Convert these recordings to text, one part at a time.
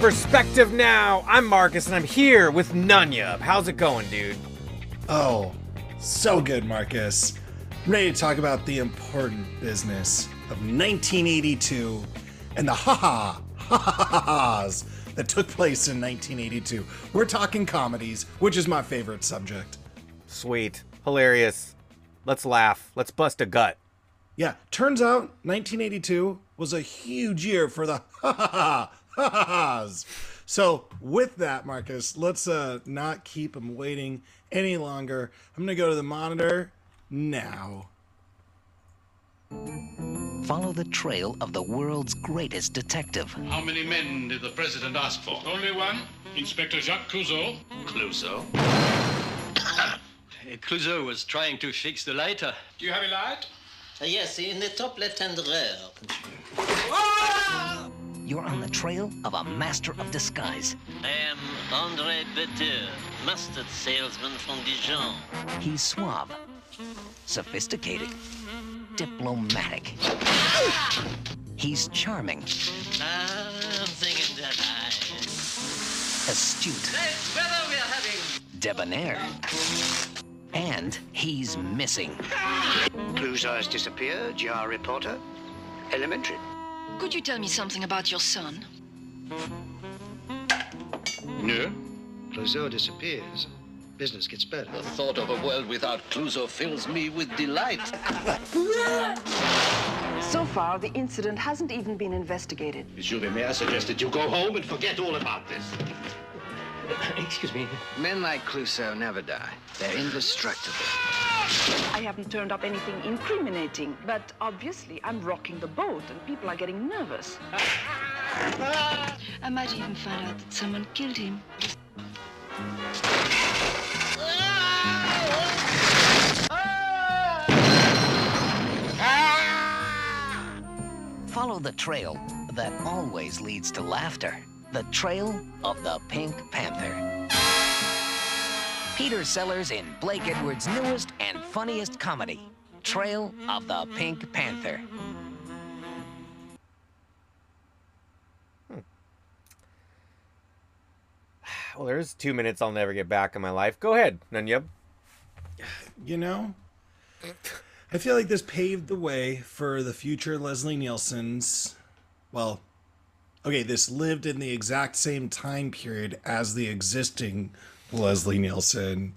perspective now. I'm Marcus and I'm here with Nunyub. How's it going, dude? Oh, so good, Marcus. I'm ready to talk about the important business of 1982 and the ha ha ha ha ha's that took place in 1982. We're talking comedies, which is my favorite subject. Sweet. Hilarious. Let's laugh. Let's bust a gut. Yeah, turns out 1982 was a huge year for the ha ha ha. So, with that, Marcus, let's uh, not keep him waiting any longer. I'm going to go to the monitor now. Follow the trail of the world's greatest detective. How many men did the president ask for? Only one, Inspector Jacques Clouseau. Clouseau. Clouseau was trying to fix the lighter. Do you have a light? Uh, yes, in the top left-hand rear. You're on the trail of a master of disguise. I am André Beteur, mustard salesman from Dijon. He's suave, sophisticated, diplomatic. He's charming, I'm that astute, Nice weather we are having. debonair. And he's missing. Clouseau has disappeared, GR reporter. Elementary. Could you tell me something about your son? No. Clouseau disappears. Business gets better. The thought of a world without Clouseau fills me with delight. So far, the incident hasn't even been investigated. Monsieur le Maire suggested you go home and forget all about this. Excuse me. Men like Clouseau never die. They're indestructible. I haven't turned up anything incriminating, but obviously I'm rocking the boat and people are getting nervous. I might even find out that someone killed him. Follow the trail that always leads to laughter. The trail of the Pink Panther. Peter Sellers in Blake Edwards' newest and funniest comedy, Trail of the Pink Panther. Hmm. Well, there's two minutes I'll never get back in my life. Go ahead, Nunyub. You know, I feel like this paved the way for the future Leslie Nielsen's. Well, okay, this lived in the exact same time period as the existing Leslie Nielsen.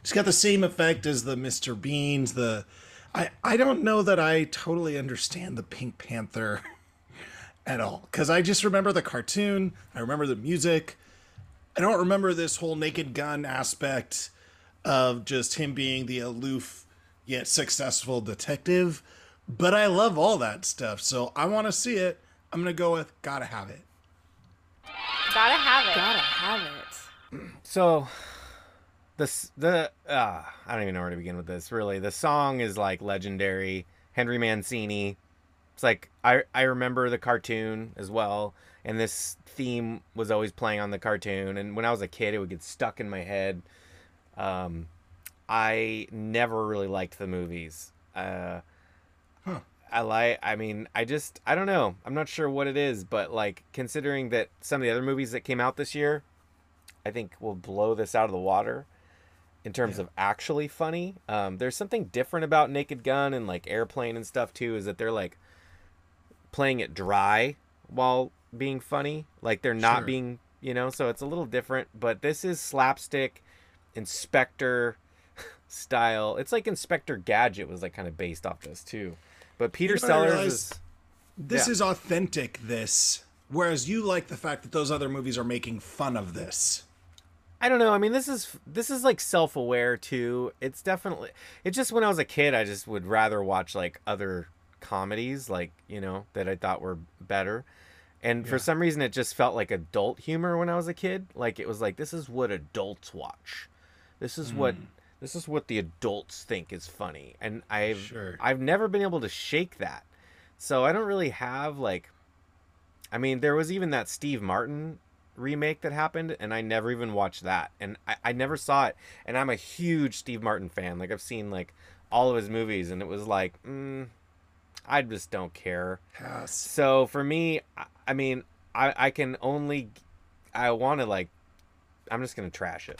It's got the same effect as the Mr. Beans. The I I don't know that I totally understand the Pink Panther at all because I just remember the cartoon. I remember the music. I don't remember this whole Naked Gun aspect of just him being the aloof yet successful detective. But I love all that stuff, so I want to see it. I'm gonna go with gotta have it. Gotta have it. Gotta have it. So, the the uh, I don't even know where to begin with this. Really, the song is like legendary. Henry Mancini. It's like I I remember the cartoon as well, and this theme was always playing on the cartoon. And when I was a kid, it would get stuck in my head. Um, I never really liked the movies. Uh, I like. I mean, I just. I don't know. I'm not sure what it is, but like considering that some of the other movies that came out this year, I think will blow this out of the water in terms of actually funny. Um, there's something different about Naked Gun and like Airplane and stuff too. Is that they're like playing it dry while being funny. Like they're not Sure. being, you know. So it's a little different. But this is slapstick, Inspector style. It's like Inspector Gadget was like kind of based off this too. But Peter You know Sellers is This Yeah. is authentic. This, whereas you like the fact that those other movies are making fun of this. I don't know. I mean, this is this is like self-aware too. It's definitely it's just when I was a kid, I just would rather watch like other comedies like, you know, that I thought were better. And for some reason it just felt like adult humor when I was a kid. Like it was like this is what adults watch. This is what hmm. this is what the adults think is funny. And I've Sure. I've never been able to shake that. So I don't really have like I mean, there was even that Steve Martin remake that happened, and I never even watched that. And I, I never saw it. And I'm a huge Steve Martin fan. Like, I've seen, like, all of his movies, and it was like, mm, I just don't care. Pass. So for me, I, I mean, I, I can only I want to like. I'm just gonna trash it.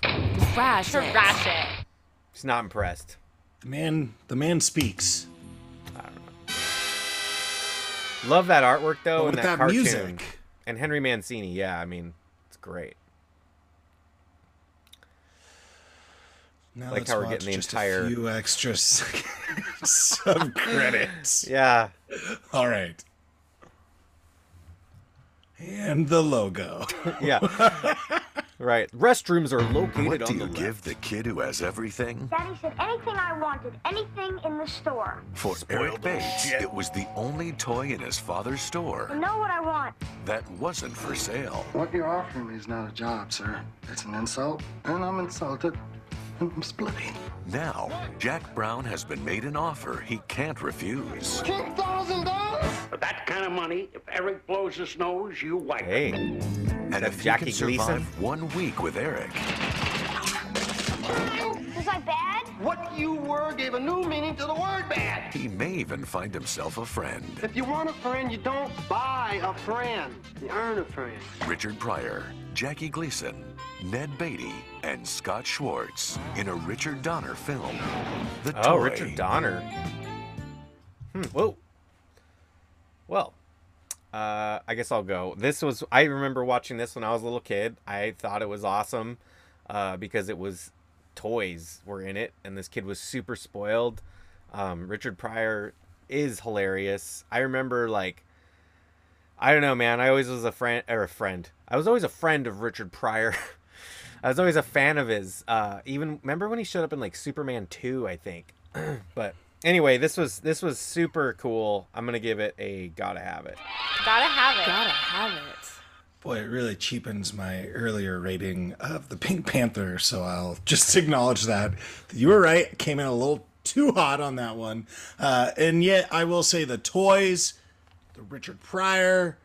Trash it. Trash it. Just not impressed. The man, the man speaks. Love that artwork though, But and with that, that cartoon. music. And Henry Mancini, yeah, I mean, it's great. Now like let's how we're getting the just entire a few extra seconds of credits. Yeah. All right. And the logo. yeah. right. Restrooms are located What do you the give the kid who has everything? Daddy said anything I wanted, anything in the store. For Eric Bates, it was the only toy in his father's store You know what I want. that wasn't for sale. What you're offering me is not a job, sir. It's an insult, and I'm insulted, and I'm splitting. Now, Jack Brown has been made an offer he can't refuse. Ten thousand dollars? For that kind of money, if Eric blows his nose, you wipe Hey. And if Jackie he can survive Gleason? one week with Eric, Was I bad? What you were gave a new meaning to the word bad. he may even find himself a friend. If you want a friend, you don't buy a friend. You earn a friend. Richard Pryor, Jackie Gleason, Ned Beatty, and Scott Schwartz in a Richard Donner film. The Oh, Toy. Richard Donner. Hmm. Whoa. Well, uh, I guess I'll go. This was I remember watching this when I was a little kid. I thought it was awesome uh, because it was toys were in it, and this kid was super spoiled. Um, Richard Pryor is hilarious. I remember like. I don't know, man. I always was a friend or a friend. I was always a friend of Richard Pryor. I was always a fan of his. Uh, even remember when he showed up in like Superman two, I think. but anyway, this was this was super cool. I'm gonna give it a gotta have it. Gotta have it. Gotta have it. Boy, it really cheapens my earlier rating of the Pink Panther, so I'll just acknowledge that. You were right. Came in a little too hot on that one. Uh, and yet, I will say the toys, the Richard Pryor,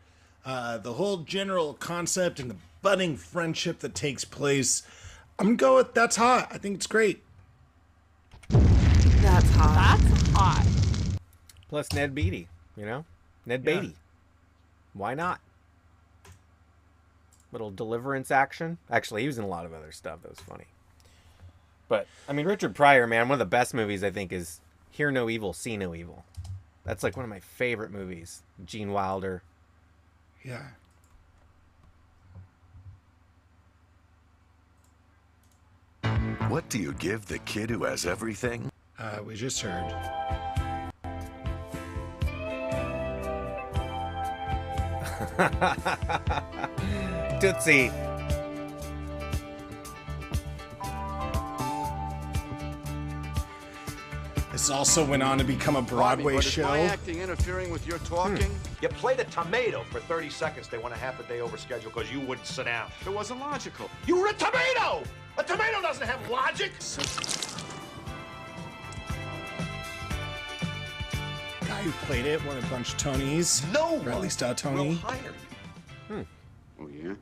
uh, the whole general concept and the budding friendship that takes place. I'm going to go with that's hot. I think it's great. That's hot. That's hot. Plus Ned Beatty, you know, Ned Yeah. Beatty. Why not? Little deliverance action. Actually, he was in a lot of other stuff that was funny. But I mean, Richard Pryor, man, one of the best movies I think is Hear No Evil, See No Evil. That's like one of my favorite movies. Gene Wilder. Yeah. What do you give the kid who has everything? Uh, we just heard. Tootsie. This also went on to become a Broadway but is show. my acting interfering with your talking? You played a tomato for 30 seconds. They went a half a day over schedule because you wouldn't sit down. It wasn't logical. You were a tomato! A tomato doesn't have logic! Guy who played it won a bunch of Tonys. No Or at one least a will Tony. hire you. Hmm. Oh, yeah?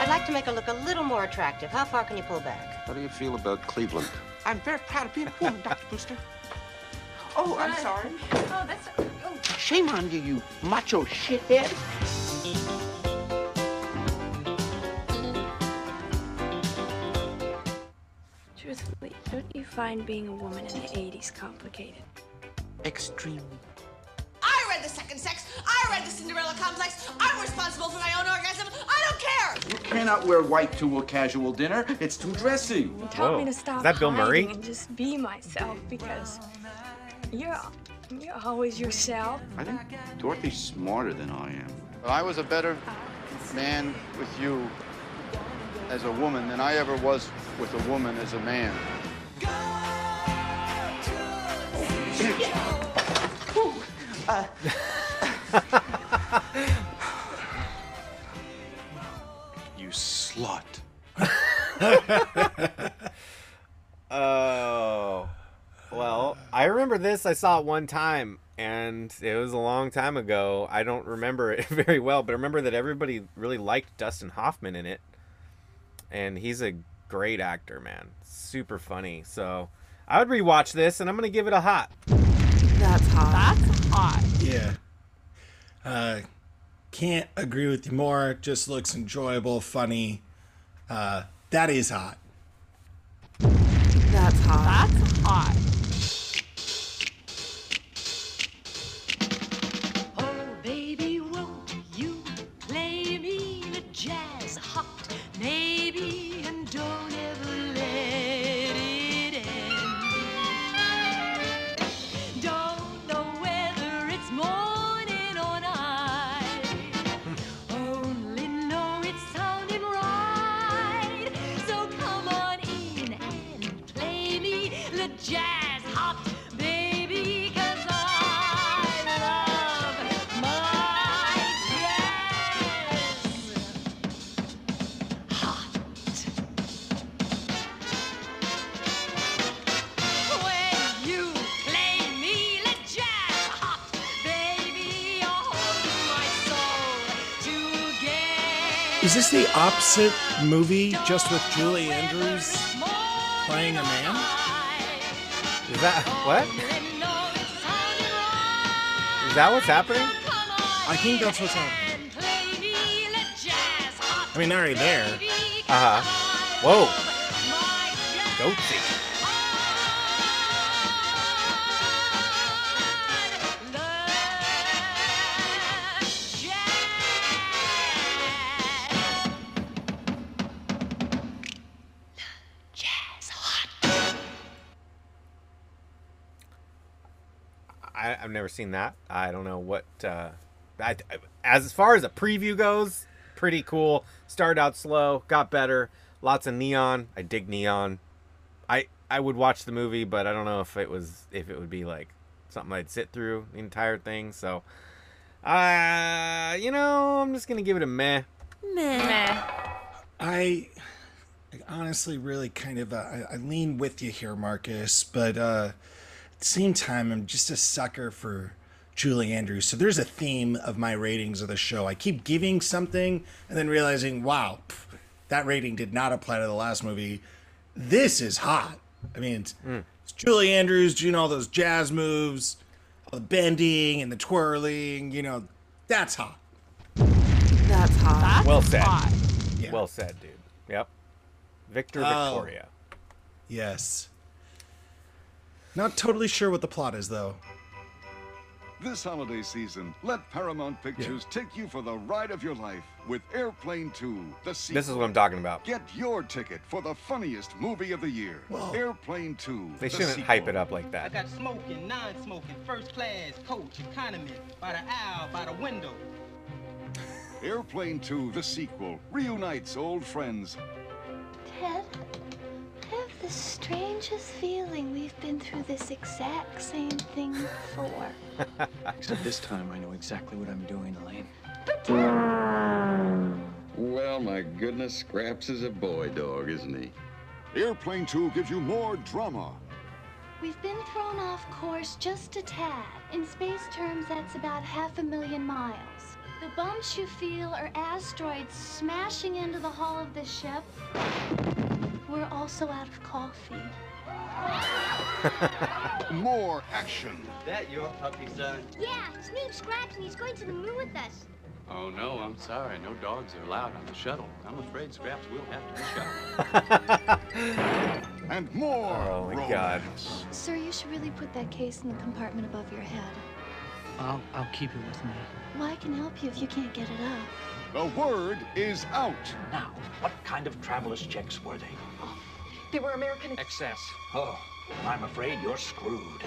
I'd like to make her look a little more attractive. How far can you pull back? How do you feel about Cleveland? I'm very proud of being a woman, Dr. Brewster. Oh, I'm sorry. Oh, that's. Oh. Shame on you, you macho shithead. Find being a woman in the 80s complicated? Extreme. I read The Second Sex. I read The Cinderella Complex. I'm responsible for my own orgasm. I don't care. You cannot wear white to a casual dinner. It's too dressy. You taught me to stop Is that Bill hiding Murray? and just be myself because you're you're always yourself. I think Dorothy's smarter than I am. I was a better man with you as a woman than I ever was with a woman as a man. You slut. Oh. Well, I remember this. I saw it one time, and it was a long time ago. I don't remember it very well, but I remember that everybody really liked Dustin Hoffman in it. And he's a great actor, man. Super funny. So I would rewatch this, and I'm going to give it a hot. That's hot. That's hot. Yeah. Uh, can't agree with you more. Just looks enjoyable, funny. Uh, that is hot. That's hot. That's hot. Is this the opposite movie, just with Julie Andrews playing a man? Is that what? Is that what's happening? I think that's what's happening. I mean, already there. Uh huh. Whoa. Goatsy. Seen that. I don't know what. Uh, I, as far as a preview goes, pretty cool. Started out slow, got better. Lots of neon. I dig neon. I I would watch the movie, but I don't know if it was if it would be like something I'd sit through the entire thing. So, uh, you know, I'm just gonna give it a meh. Meh. I I honestly really kind of uh, I, I lean with you here, Marcus, but uh, at the same time, I'm just a sucker for Julie Andrews. So there's a theme of my ratings of the show. I keep giving something and then realizing, wow, pff, that rating did not apply to the last movie. This is hot. I mean, it's, mm. it's Julie Andrews doing all those jazz moves, all the bending and the twirling. You know, that's hot. That's hot. That's well said. hot. Well said, dude. Yep. Victor Oh. Victoria. Yes. Not totally sure what the plot is, though. This holiday season, let Paramount Pictures take you for the ride of your life with Airplane 2, the sequel. This is what I'm talking about. Get your ticket for the funniest movie of the year. Airplane 2. They the shouldn't sequel. hype it up like that. I got smoking, non-smoking, first class, coach, economy, by the aisle, by the window. Airplane 2, the sequel, reunites old friends. Strangest feeling we've been through this exact same thing before. Except this time I know exactly what I'm doing, Elaine. Well, my goodness, Scraps is a boy dog, isn't he? Airplane 2 gives you more drama. We've been thrown off course just a tad. In space terms, that's about half a million miles. The bumps you feel are asteroids smashing into the hull of the ship. We're also out of coffee. More action. That your puppy, son? Yeah, his name's Scraps and he's going to the moon with us. Oh, no, I'm sorry. No dogs are allowed on the shuttle. I'm afraid Scraps will have to be shot. and more. Oh my god. Sir, you should really put that case in the compartment above your head. I'll, I'll keep it with me. Well, I can help you if you can't get it up. The word is out. Now, what kind of traveler's checks were they? They were American. Excess. Oh, I'm afraid you're screwed.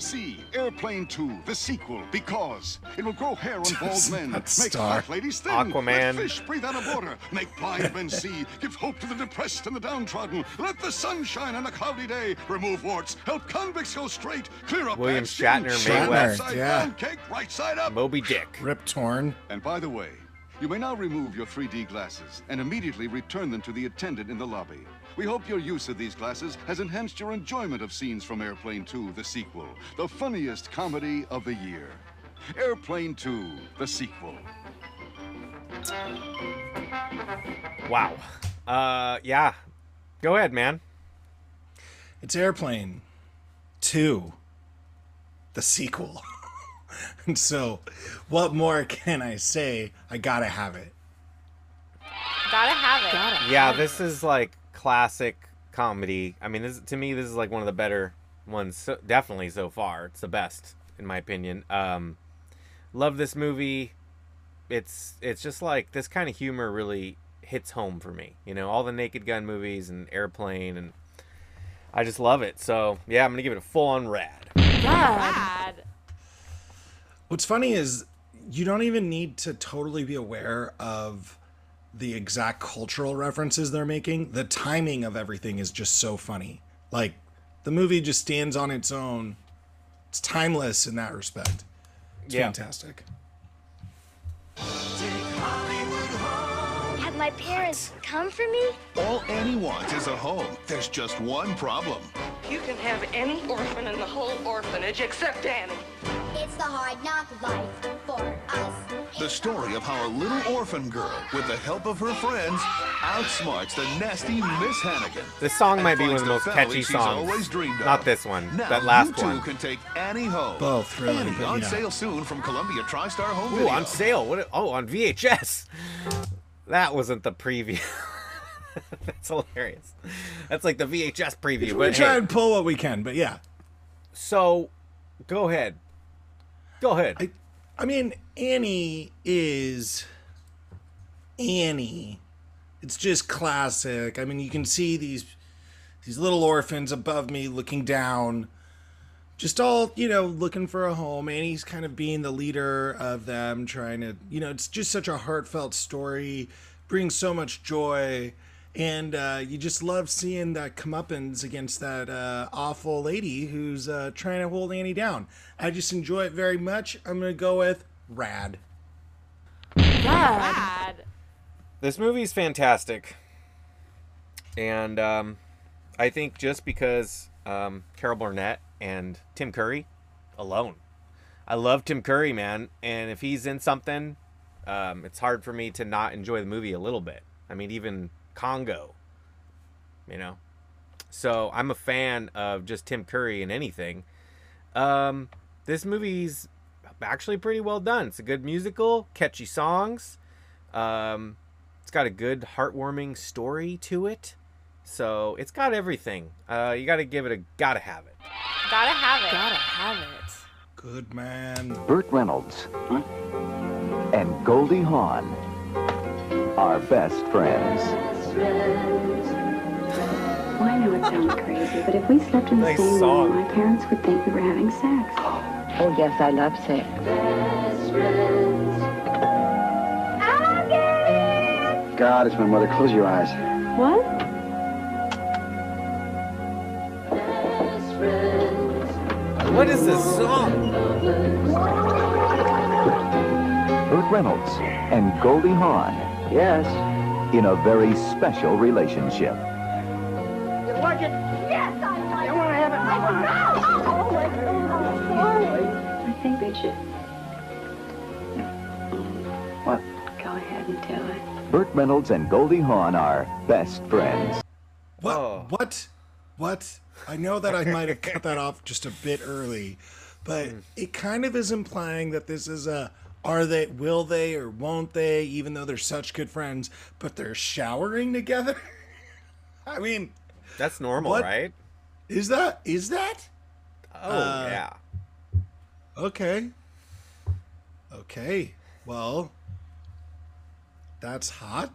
See Airplane 2, the sequel, because it will grow hair on bald men, make star. fat ladies thin, Aquaman. let fish breathe out of water, make blind men see, give hope to the depressed and the downtrodden, let the sun shine on a cloudy day, remove warts, help convicts go straight, clear up William bad skin, Shatner, shine Mae side Yeah. down, cake right side up. Moby Dick. Rip Torn. And by the way, you may now remove your 3D glasses and immediately return them to the attendant in the lobby. We hope your use of these glasses has enhanced your enjoyment of scenes from Airplane 2, the sequel, the funniest comedy of the year. Airplane 2, the sequel. Wow. Uh, yeah. Go ahead, man. It's Airplane 2, the sequel. and so, what more can I say? I gotta have it. Gotta have it. Gotta. Yeah, this is like classic comedy. I mean, this to me, this is like one of the better ones. So, definitely so far, it's the best in my opinion. Um, love this movie. It's it's just like this kind of humor really hits home for me. You know, all the Naked Gun movies and Airplane, and I just love it. So yeah, I'm gonna give it a full on rad. Rad. What's funny is you don't even need to totally be aware of the exact cultural references they're making. The timing of everything is just so funny. Like the movie just stands on its own. It's timeless in that respect. It's Yeah. fantastic. Have my parents come for me? All Annie wants is a home. There's just one problem. You can have any orphan in the whole orphanage except Annie. It's the hard knock life for us. The story of how a little orphan girl, with the help of her friends, outsmarts the nasty Miss Hannigan. This song might be one of the most family catchy she's songs. always dreamed of. Not this one. Now that last you two one. can take Annie home. Both, really, Annie but on yeah. sale soon from Columbia TriStar Home Ooh, Video. on sale. What? Oh, on VHS. That wasn't the preview. That's hilarious. That's like the VHS preview. We But try and pull what we can, but yeah. so, go ahead. Go ahead. I, I mean, Annie is Annie. It's just classic. I mean, you can see these these little orphans above me looking down, just all you know, looking for a home. Annie's kind of being the leader of them, trying to, you know, it's just such a heartfelt story, brings so much joy. And uh, you just love seeing that comeuppance against that uh, awful lady who's uh, trying to hold Annie down. I just enjoy it very much. I'm gonna go with rad. Rad. This movie's fantastic. And um, I think just because um, Carol Burnett and Tim Curry alone. I love Tim Curry, man. And if he's in something, um, it's hard for me to not enjoy the movie a little bit. I mean, even Congo, you know? So I'm a fan of just Tim Curry in anything. Um, this movie's actually pretty well done. It's a good musical, catchy songs. Um, it's got a good, heartwarming story to it. So it's got everything. Uh, you got to give it a gotta have it. Gotta have it. Gotta have it. Good man. Burt Reynolds and Goldie Hawn are best friends. Well, I know it sounds crazy, but if we slept in the Nice same song. room, my parents would think we were having sex. Oh, yes, I love sex. God, it's my mother. Close your eyes. What? What is this song? Burt Reynolds and Goldie Hawn. Yes. In a very special relationship. You like it? Yes, I like it. You want to have it? Oh, my God. I think they should. What? Go ahead and do it. Burt Reynolds and Goldie Hawn are best friends. What? Oh. What? What? I know that I might have cut that off just a bit early, but Hmm. it kind of is implying that this is a are they, will they, or won't they, even though they're such good friends, but they're showering together? I mean, That's normal, What? right? is that, is that? Oh, Uh, yeah. Okay. Okay. Well, that's hot.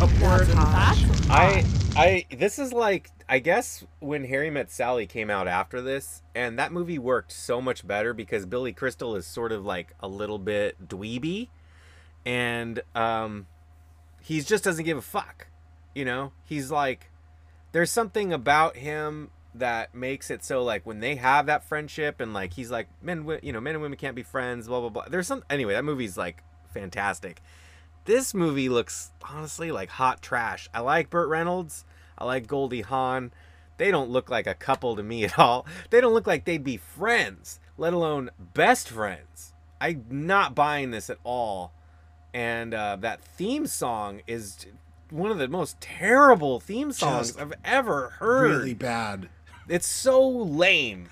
Upward and I I this is like I guess when Harry Met Sally came out after this, and that movie worked so much better because Billy Crystal is sort of like a little bit dweeby, and um, he just doesn't give a fuck. You know, he's like, there's something about him that makes it so like when they have that friendship and like he's like men, you know, men and women can't be friends, blah blah blah. There's some anyway. That movie's like fantastic. This movie looks honestly like hot trash. I like Burt Reynolds. I like Goldie Hawn. They don't look like a couple to me at all. They don't look like they'd be friends, let alone best friends. I'm not buying this at all. And uh, that theme song is one of the most terrible theme songs Just I've ever heard. really bad. It's so lame.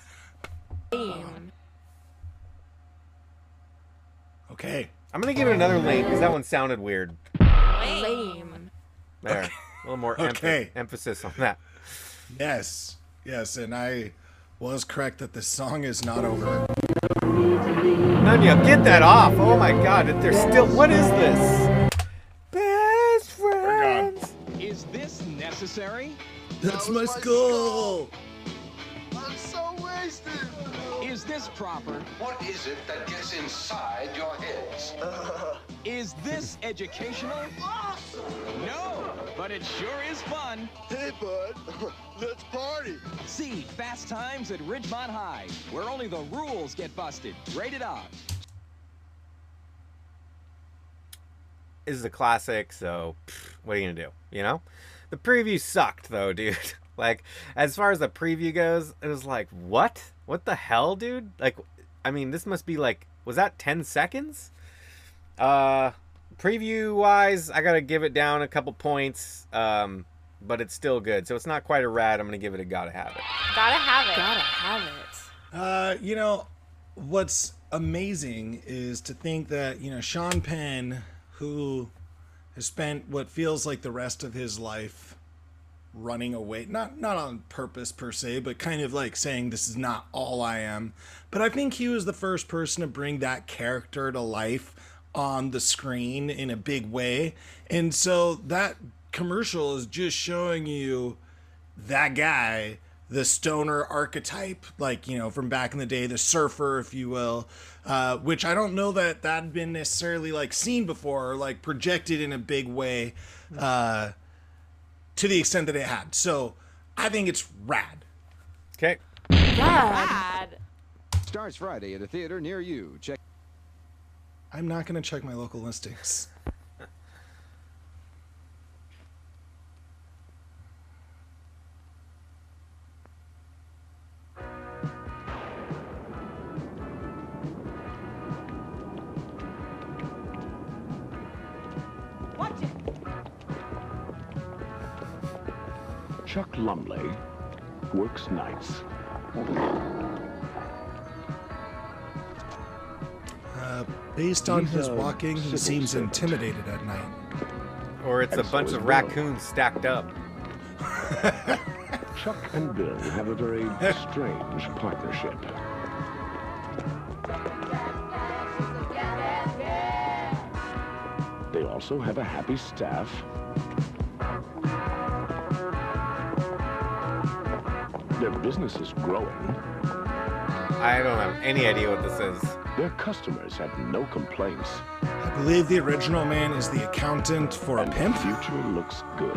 Okay. I'm gonna give it another lane because that one sounded weird. Lame. There, a little more emph- Okay. emphasis on that. Yes. Yes, and I was correct that the song is not over. Nunya, get that off! Oh my God, there's still. What is this? Best friends. Is this necessary? That's my skull. I'm Is this proper? What is it that gets inside your heads? Is this educational? No, but it sure is fun. Hey, bud, let's party. See Fast Times at Ridgemont High, where only the rules get busted. Rated R. is a classic, so pff, what are you gonna do? You know, the preview sucked though, dude. like as far as the preview goes, it was like what? What the hell, dude? Like, I mean, this must be like, was that ten seconds? Uh, preview wise, I gotta give it down a couple points. Um, but it's still good, so it's not quite a rad. I'm gonna give it a gotta have it. Gotta have it. Gotta have it. Uh, you know, what's amazing is to think that, you know, Sean Penn, who has spent what feels like the rest of his life running away, not not on purpose per se, but kind of like saying this is not all I am. But I think he was the first person to bring that character to life on the screen in a big way. And so that commercial is just showing you that guy, the stoner archetype, like, you know, from back in the day, the surfer, if you will, uh, which I don't know that that had been necessarily like seen before or like projected in a big way uh, to the extent that it had. So I think it's rad. Okay. Rad. Starts Friday at a theater near you. Check. I'm not going to check my local listings. Lumley works nights. Uh, based on He's his walking, he seems servant. intimidated at night. Or it's a And so bunch is of Bill. raccoons stacked up. Chuck and Bill have a very strange partnership. They also have a happy staff. Their business is growing. I don't have any idea what this is. Their customers have no complaints. I believe the original man is the accountant for a and pimp. The future looks good.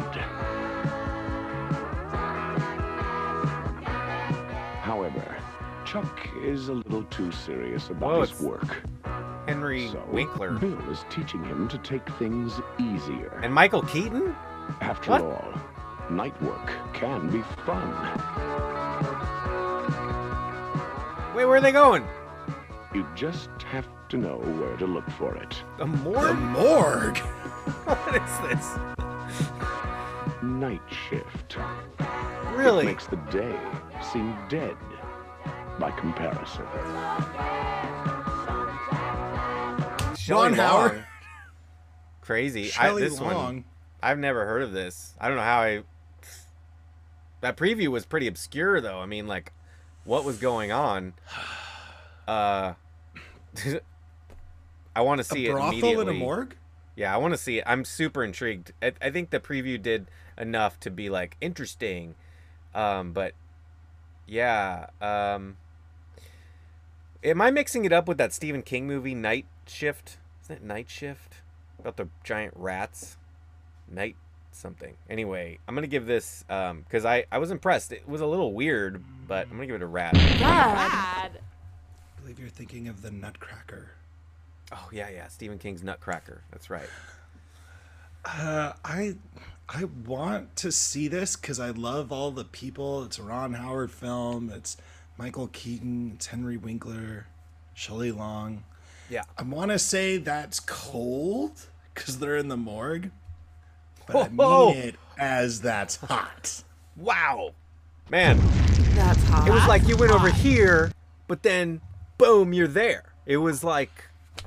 However, Chuck is a little too serious about Whoa, his work. Henry So, Winkler. Bill is teaching him to take things easier. And Michael Keaton? After What? all, night work can be fun. Wait, where are they going? You just have to know where to look for it. The morgue? The morgue? what is this? Night shift. Really? It makes the day seem dead by comparison. Shelley Ron Howard. Long. Crazy. I, this Long. one, I've never heard of this. I don't know how I. That preview was pretty obscure, though. I mean, like, what was going on? Uh, I want to see a it immediately. in a morgue? Yeah, I want to see it. I'm super intrigued. I, I think the preview did enough to be like interesting, um, but yeah. Um, am I mixing it up with that Stephen King movie Night Shift? Isn't it Night Shift about the giant rats? Night something. Anyway, I'm gonna give this um because I I was impressed. It was a little weird, but I'm gonna give it a rat. Rad. I believe you're thinking of the Nutcracker. Oh yeah, yeah. Stephen King's Nutcracker. That's right. Uh, I I want to see this because I love all the people. It's a Ron Howard film. It's Michael Keaton. It's Henry Winkler, Shelley Long. Yeah. I want to say that's cold because they're in the morgue, but I mean Whoa. it as that's hot. Wow, man. That's hot. It was like you went over here but then boom, you're there. It was like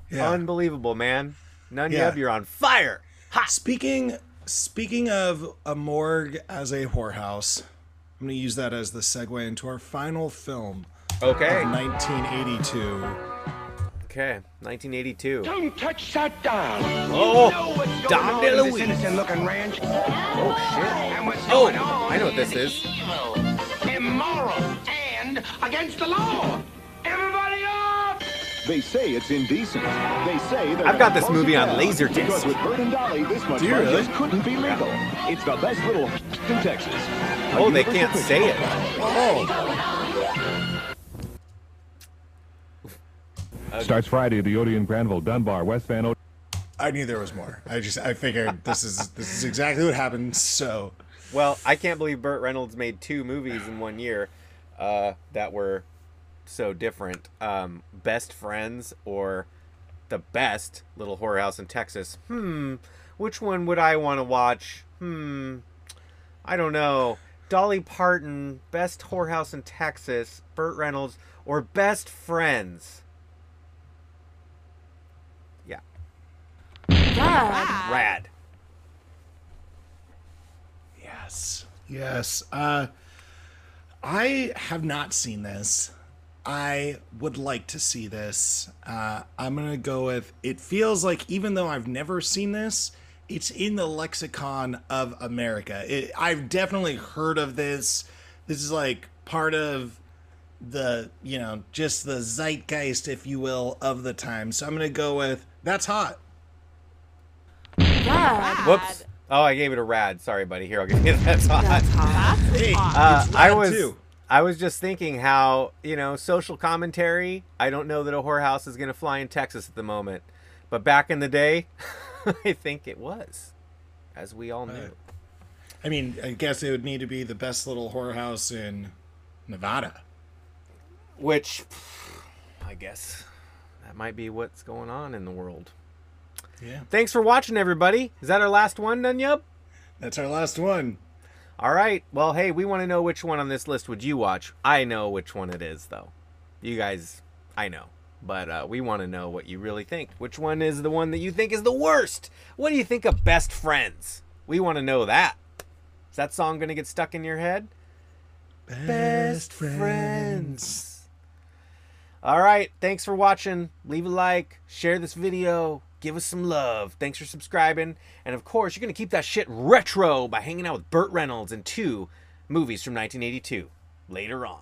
Yeah. unbelievable, man. None Yeah. Yub, you're on fire. Speaking speaking of a morgue as a whorehouse, I'm going to use that as the segue into our final film. Okay. Of 1982. Okay, 1982. Don't touch that doll. Oh, you know what's going Dom DeLuise. this innocent-looking ranch. Oh shit. And what's Oh, going on I know what this is. evil, immoral, and against the law. Everybody off! They say it's indecent. They say I've got this movie on down Laserdisc. Because with Burt and Dolly, this much Do you really? just couldn't be legal. It's the best little in Texas. Oh, they can't say it. Oh. Starts Friday at the Odeon Granville Dunbar West Van. O- I knew there was more. I just I figured this is this is exactly what happened. So Well, I can't believe Burt Reynolds made two movies in one year uh, that were so different. Um, best Friends or The Best Little Whorehouse in Texas. Hmm, which one would I want to watch? Hmm, I don't know. Dolly Parton, Best Whorehouse in Texas, Burt Reynolds, or Best Friends? Rad. Rad. Yes. Yes. Uh, I have not seen this. I would like to see this. Uh, I'm going to go with it feels like, even though I've never seen this, it's in the lexicon of America. It, I've definitely heard of this. This is like part of the, you know, just the zeitgeist, if you will, of the time. So I'm going to go with that's hot. Rad. Whoops. Oh, I gave it a rad. Sorry, buddy. Here, I'll give you that. hot. That's hot. Hey, Uh, I was too. I was just thinking how you know social commentary. I don't know that a whorehouse is going to fly in Texas at the moment, but back in the day, I think it was, as we all knew. I mean, I guess it would need to be the best little whorehouse in Nevada. Which, I guess, that might be what's going on in the world. Yeah. Thanks for watching, everybody. Is that our last one, done, Yub? That's our last one. All right. Well, hey, we want to know which one on this list would you watch. I know which one it is, though. You guys, I know. But uh, we want to know what you really think. Which one is the one that you think is the worst? What do you think of Best Friends? We want to know that. Is that song going to get stuck in your head? Best Friends. All right. Thanks for watching. Leave a like, share this video, give us some love. Thanks for subscribing. And of course, you're going to keep that shit retro by hanging out with Burt Reynolds in two movies from 1982 later on.